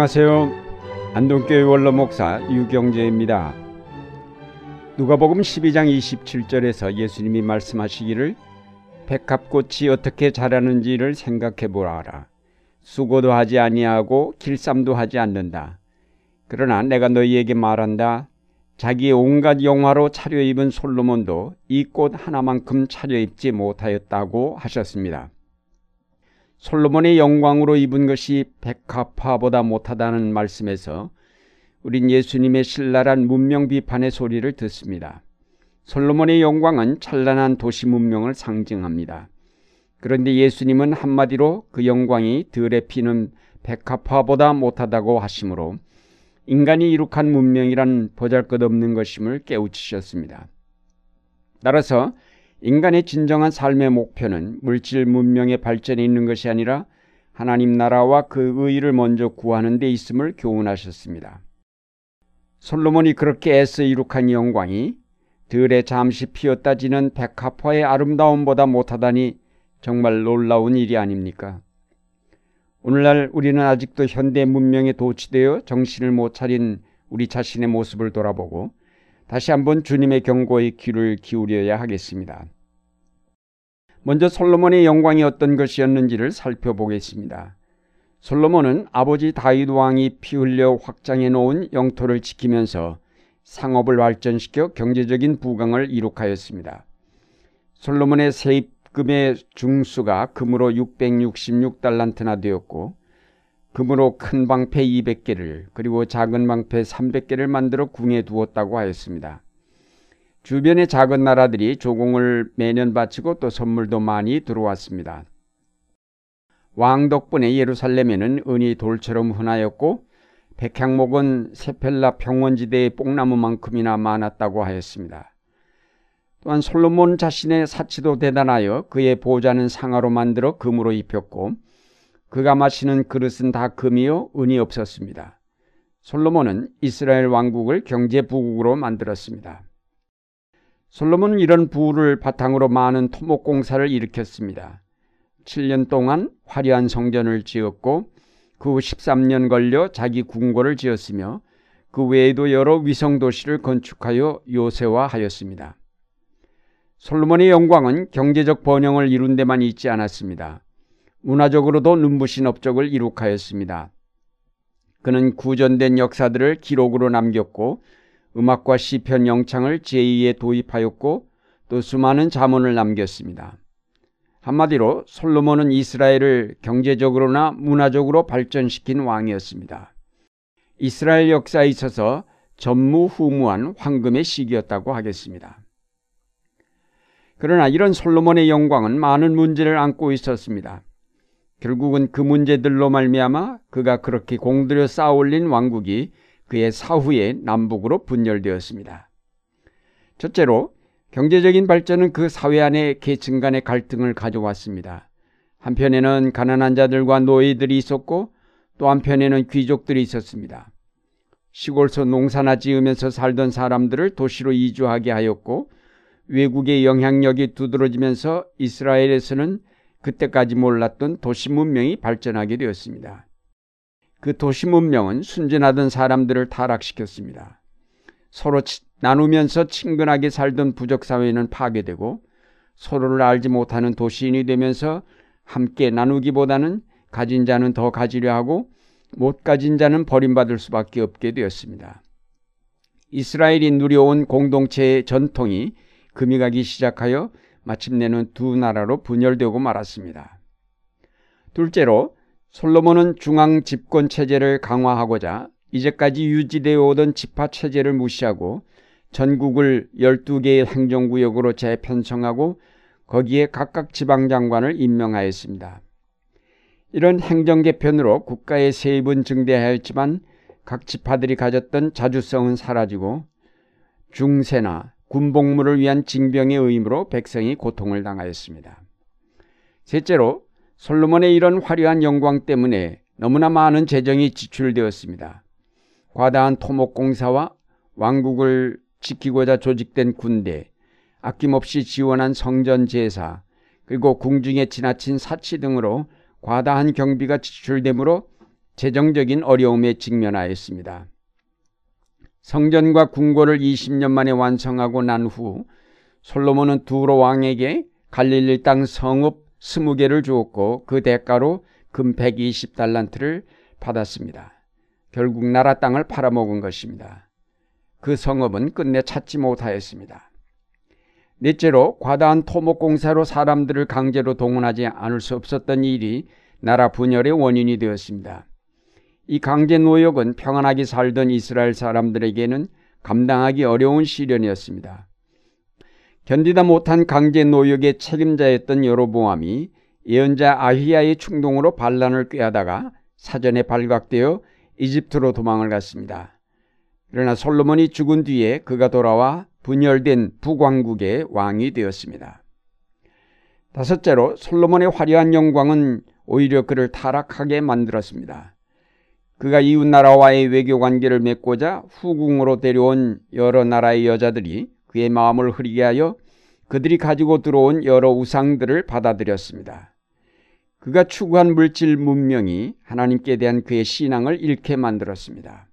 안녕하세요. 안동교회 원로 목사 유경재입니다. 누가복음 12장 27절에서 예수님이 말씀하시기를 백합꽃이 어떻게 자라는지를 생각해 보아라. 수고도 하지 아니하고 길쌈도 하지 않는다. 그러나 내가 너희에게 말한다. 자기의 온갖 영화로 차려입은 솔로몬도 이 꽃 하나만큼 차려입지 못하였다고 하셨습니다. 솔로몬의 영광으로 입은 것이 백합화보다 못하다는 말씀에서 우린 예수님의 신랄한 문명 비판의 소리를 듣습니다. 솔로몬의 영광은 찬란한 도시 문명을 상징합니다. 그런데 예수님은 한마디로 그 영광이 들에 피는 백합화보다 못하다고 하시므로 인간이 이룩한 문명이란 보잘것없는 것임을 깨우치셨습니다. 따라서 인간의 진정한 삶의 목표는 물질 문명의 발전에 있는 것이 아니라 하나님 나라와 그 의를 먼저 구하는 데 있음을 교훈하셨습니다. 솔로몬이 그렇게 애써 이룩한 영광이 들에 잠시 피었다 지는 백합화의 아름다움보다 못하다니 정말 놀라운 일이 아닙니까? 오늘날 우리는 아직도 현대 문명에 도취되어 정신을 못 차린 우리 자신의 모습을 돌아보고 다시 한번 주님의 경고에 귀를 기울여야 하겠습니다. 먼저 솔로몬의 영광이 어떤 것이었는지를 살펴보겠습니다. 솔로몬은 아버지 다윗 왕이 피 흘려 확장해 놓은 영토를 지키면서 상업을 발전시켜 경제적인 부강을 이룩하였습니다. 솔로몬의 세입금의 중수가 금으로 666달란트나 되었고 금으로 큰 방패 200개를 그리고 작은 방패 300개를 만들어 궁에 두었다고 하였습니다. 주변의 작은 나라들이 조공을 매년 바치고 또 선물도 많이 들어왔습니다. 왕 덕분에 예루살렘에는 은이 돌처럼 흔하였고 백향목은 세펠라 평원지대의 뽕나무만큼이나 많았다고 하였습니다. 또한 솔로몬 자신의 사치도 대단하여 그의 보좌는 상아로 만들어 금으로 입혔고 그가 마시는 그릇은 다 금이요 은이 없었습니다. 솔로몬은 이스라엘 왕국을 경제 부국으로 만들었습니다. 솔로몬은 이런 부를 바탕으로 많은 토목 공사를 일으켰습니다. 7년 동안 화려한 성전을 지었고 그 후 13년 걸려 자기 궁궐을 지었으며 그 외에도 여러 위성 도시를 건축하여 요새화하였습니다. 솔로몬의 영광은 경제적 번영을 이룬 데만 있지 않았습니다. 문화적으로도 눈부신 업적을 이룩하였습니다. 그는 구전된 역사들을 기록으로 남겼고 음악과 시편 영창을 제2에 도입하였고 또 수많은 자문을 남겼습니다. 한마디로 솔로몬은 이스라엘을 경제적으로나 문화적으로 발전시킨 왕이었습니다. 이스라엘 역사에 있어서 전무후무한 황금의 시기였다고 하겠습니다. 그러나 이런 솔로몬의 영광은 많은 문제를 안고 있었습니다. 결국은 그 문제들로 말미암아 그가 그렇게 공들여 쌓아올린 왕국이 그의 사후에 남북으로 분열되었습니다. 첫째로 경제적인 발전은 그 사회 안에 계층 간의 갈등을 가져왔습니다. 한편에는 가난한 자들과 노예들이 있었고 또 한편에는 귀족들이 있었습니다. 시골서 농사나 지으면서 살던 사람들을 도시로 이주하게 하였고 외국의 영향력이 두드러지면서 이스라엘에서는 그때까지 몰랐던 도시 문명이 발전하게 되었습니다. 그 도시 문명은 순진하던 사람들을 타락시켰습니다. 서로 치, 나누면서 친근하게 살던 부적 사회는 파괴되고 서로를 알지 못하는 도시인이 되면서 함께 나누기보다는 가진 자는 더 가지려 하고 못 가진 자는 버림받을 수밖에 없게 되었습니다. 이스라엘이 누려온 공동체의 전통이 금이 가기 시작하여 마침내는 두 나라로 분열되고 말았습니다. 둘째로 솔로몬은 중앙 집권 체제를 강화하고자 이제까지 유지되어 오던 지파 체제를 무시하고 전국을 12개의 행정구역으로 재편성하고 거기에 각각 지방장관을 임명하였습니다. 이런 행정 개편으로 국가의 세입은 증대하였지만 각 지파들이 가졌던 자주성은 사라지고 중세나 군복무를 위한 징병의 의무로 백성이 고통을 당하였습니다. 셋째로 솔로몬의 이런 화려한 영광 때문에 너무나 많은 재정이 지출되었습니다. 과다한 토목공사와 왕국을 지키고자 조직된 군대, 아낌없이 지원한 성전 제사, 그리고 궁중에 지나친 사치 등으로 과다한 경비가 지출되므로 재정적인 어려움에 직면하였습니다. 성전과 궁궐을 20년 만에 완성하고 난 후 솔로몬은 두로 왕에게 갈릴리 땅 성읍 20개를 주었고 그 대가로 금 120달란트를 받았습니다. 결국 나라 땅을 팔아먹은 것입니다. 그 성읍은 끝내 찾지 못하였습니다. 넷째로 과다한 토목 공사로 사람들을 강제로 동원하지 않을 수 없었던 일이 나라 분열의 원인이 되었습니다. 이 강제 노역은 평안하게 살던 이스라엘 사람들에게는 감당하기 어려운 시련이었습니다. 견디다 못한 강제 노역의 책임자였던 여로보암이 예언자 아히야의 충동으로 반란을 꾀하다가 사전에 발각되어 이집트로 도망을 갔습니다. 그러나 솔로몬이 죽은 뒤에 그가 돌아와 분열된 북왕국의 왕이 되었습니다. 다섯째로 솔로몬의 화려한 영광은 오히려 그를 타락하게 만들었습니다. 그가 이웃 나라와의 외교 관계를 맺고자 후궁으로 데려온 여러 나라의 여자들이 그의 마음을 흐리게 하여 그들이 가지고 들어온 여러 우상들을 받아들였습니다. 그가 추구한 물질 문명이 하나님께 대한 그의 신앙을 잃게 만들었습니다.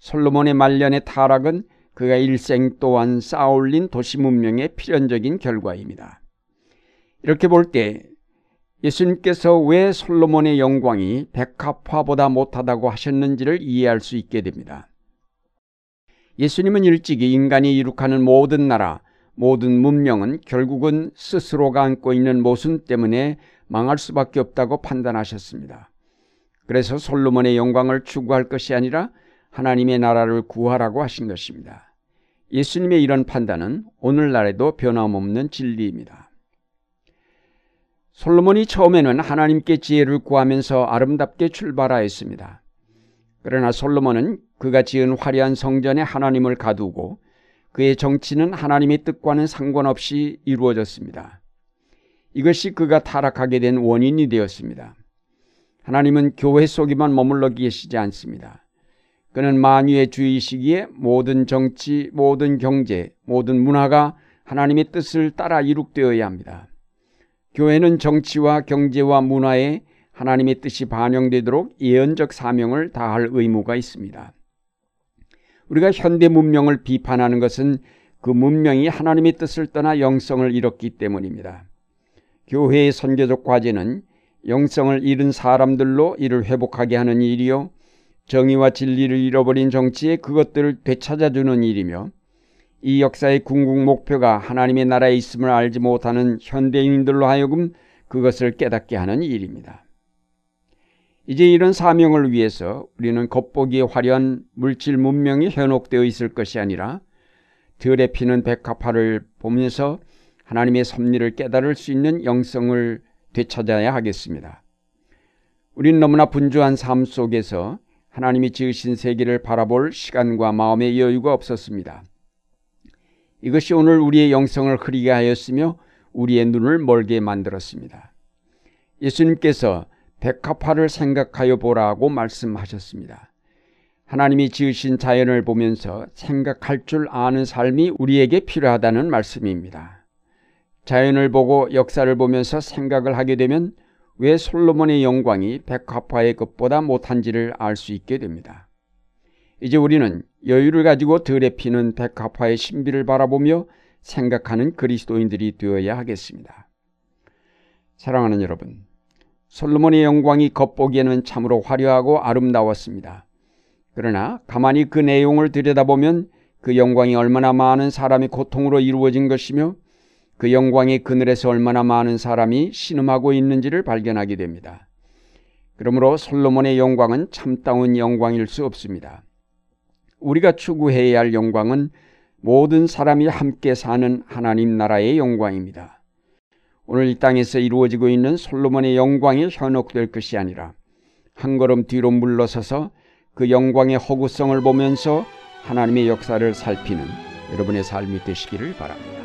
솔로몬의 말년의 타락은 그가 일생 또한 쌓아올린 도시 문명의 필연적인 결과입니다. 이렇게 볼 때 예수님께서 왜 솔로몬의 영광이 백합화보다 못하다고 하셨는지를 이해할 수 있게 됩니다. 예수님은 일찍이 인간이 이룩하는 모든 나라, 모든 문명은 결국은 스스로가 안고 있는 모순 때문에 망할 수밖에 없다고 판단하셨습니다. 그래서 솔로몬의 영광을 추구할 것이 아니라 하나님의 나라를 구하라고 하신 것입니다. 예수님의 이런 판단은 오늘날에도 변함없는 진리입니다. 솔로몬이 처음에는 하나님께 지혜를 구하면서 아름답게 출발하였습니다. 그러나 솔로몬은 그가 지은 화려한 성전에 하나님을 가두고 그의 정치는 하나님의 뜻과는 상관없이 이루어졌습니다. 이것이 그가 타락하게 된 원인이 되었습니다. 하나님은 교회 속에만 머물러 계시지 않습니다. 그는 만유의 주이시기에 모든 정치, 모든 경제, 모든 문화가 하나님의 뜻을 따라 이룩되어야 합니다. 교회는 정치와 경제와 문화에 하나님의 뜻이 반영되도록 예언적 사명을 다할 의무가 있습니다. 우리가 현대 문명을 비판하는 것은 그 문명이 하나님의 뜻을 떠나 영성을 잃었기 때문입니다. 교회의 선교적 과제는 영성을 잃은 사람들로 이를 회복하게 하는 일이요. 정의와 진리를 잃어버린 정치에 그것들을 되찾아주는 일이며 이 역사의 궁극 목표가 하나님의 나라에 있음을 알지 못하는 현대인들로 하여금 그것을 깨닫게 하는 일입니다. 이제 이런 사명을 위해서 우리는 겉보기에 화려한 물질 문명이 현혹되어 있을 것이 아니라 들에 피는 백합화를 보면서 하나님의 섭리를 깨달을 수 있는 영성을 되찾아야 하겠습니다. 우리는 너무나 분주한 삶 속에서 하나님이 지으신 세계를 바라볼 시간과 마음의 여유가 없었습니다. 이것이 오늘 우리의 영성을 흐리게 하였으며 우리의 눈을 멀게 만들었습니다. 예수님께서 백합화를 생각하여 보라고 말씀하셨습니다. 하나님이 지으신 자연을 보면서 생각할 줄 아는 삶이 우리에게 필요하다는 말씀입니다. 자연을 보고 역사를 보면서 생각을 하게 되면 왜 솔로몬의 영광이 백합화의 것보다 못한지를 알 수 있게 됩니다. 이제 우리는 여유를 가지고 들에 피는 백합화의 신비를 바라보며 생각하는 그리스도인들이 되어야 하겠습니다. 사랑하는 여러분, 솔로몬의 영광이 겉보기에는 참으로 화려하고 아름다웠습니다. 그러나 가만히 그 내용을 들여다보면 그 영광이 얼마나 많은 사람의 고통으로 이루어진 것이며 그 영광의 그늘에서 얼마나 많은 사람이 신음하고 있는지를 발견하게 됩니다. 그러므로 솔로몬의 영광은 참다운 영광일 수 없습니다. 우리가 추구해야 할 영광은 모든 사람이 함께 사는 하나님 나라의 영광입니다. 오늘 이 땅에서 이루어지고 있는 솔로몬의 영광이 현혹될 것이 아니라 한 걸음 뒤로 물러서서 그 영광의 허구성을 보면서 하나님의 역사를 살피는 여러분의 삶이 되시기를 바랍니다.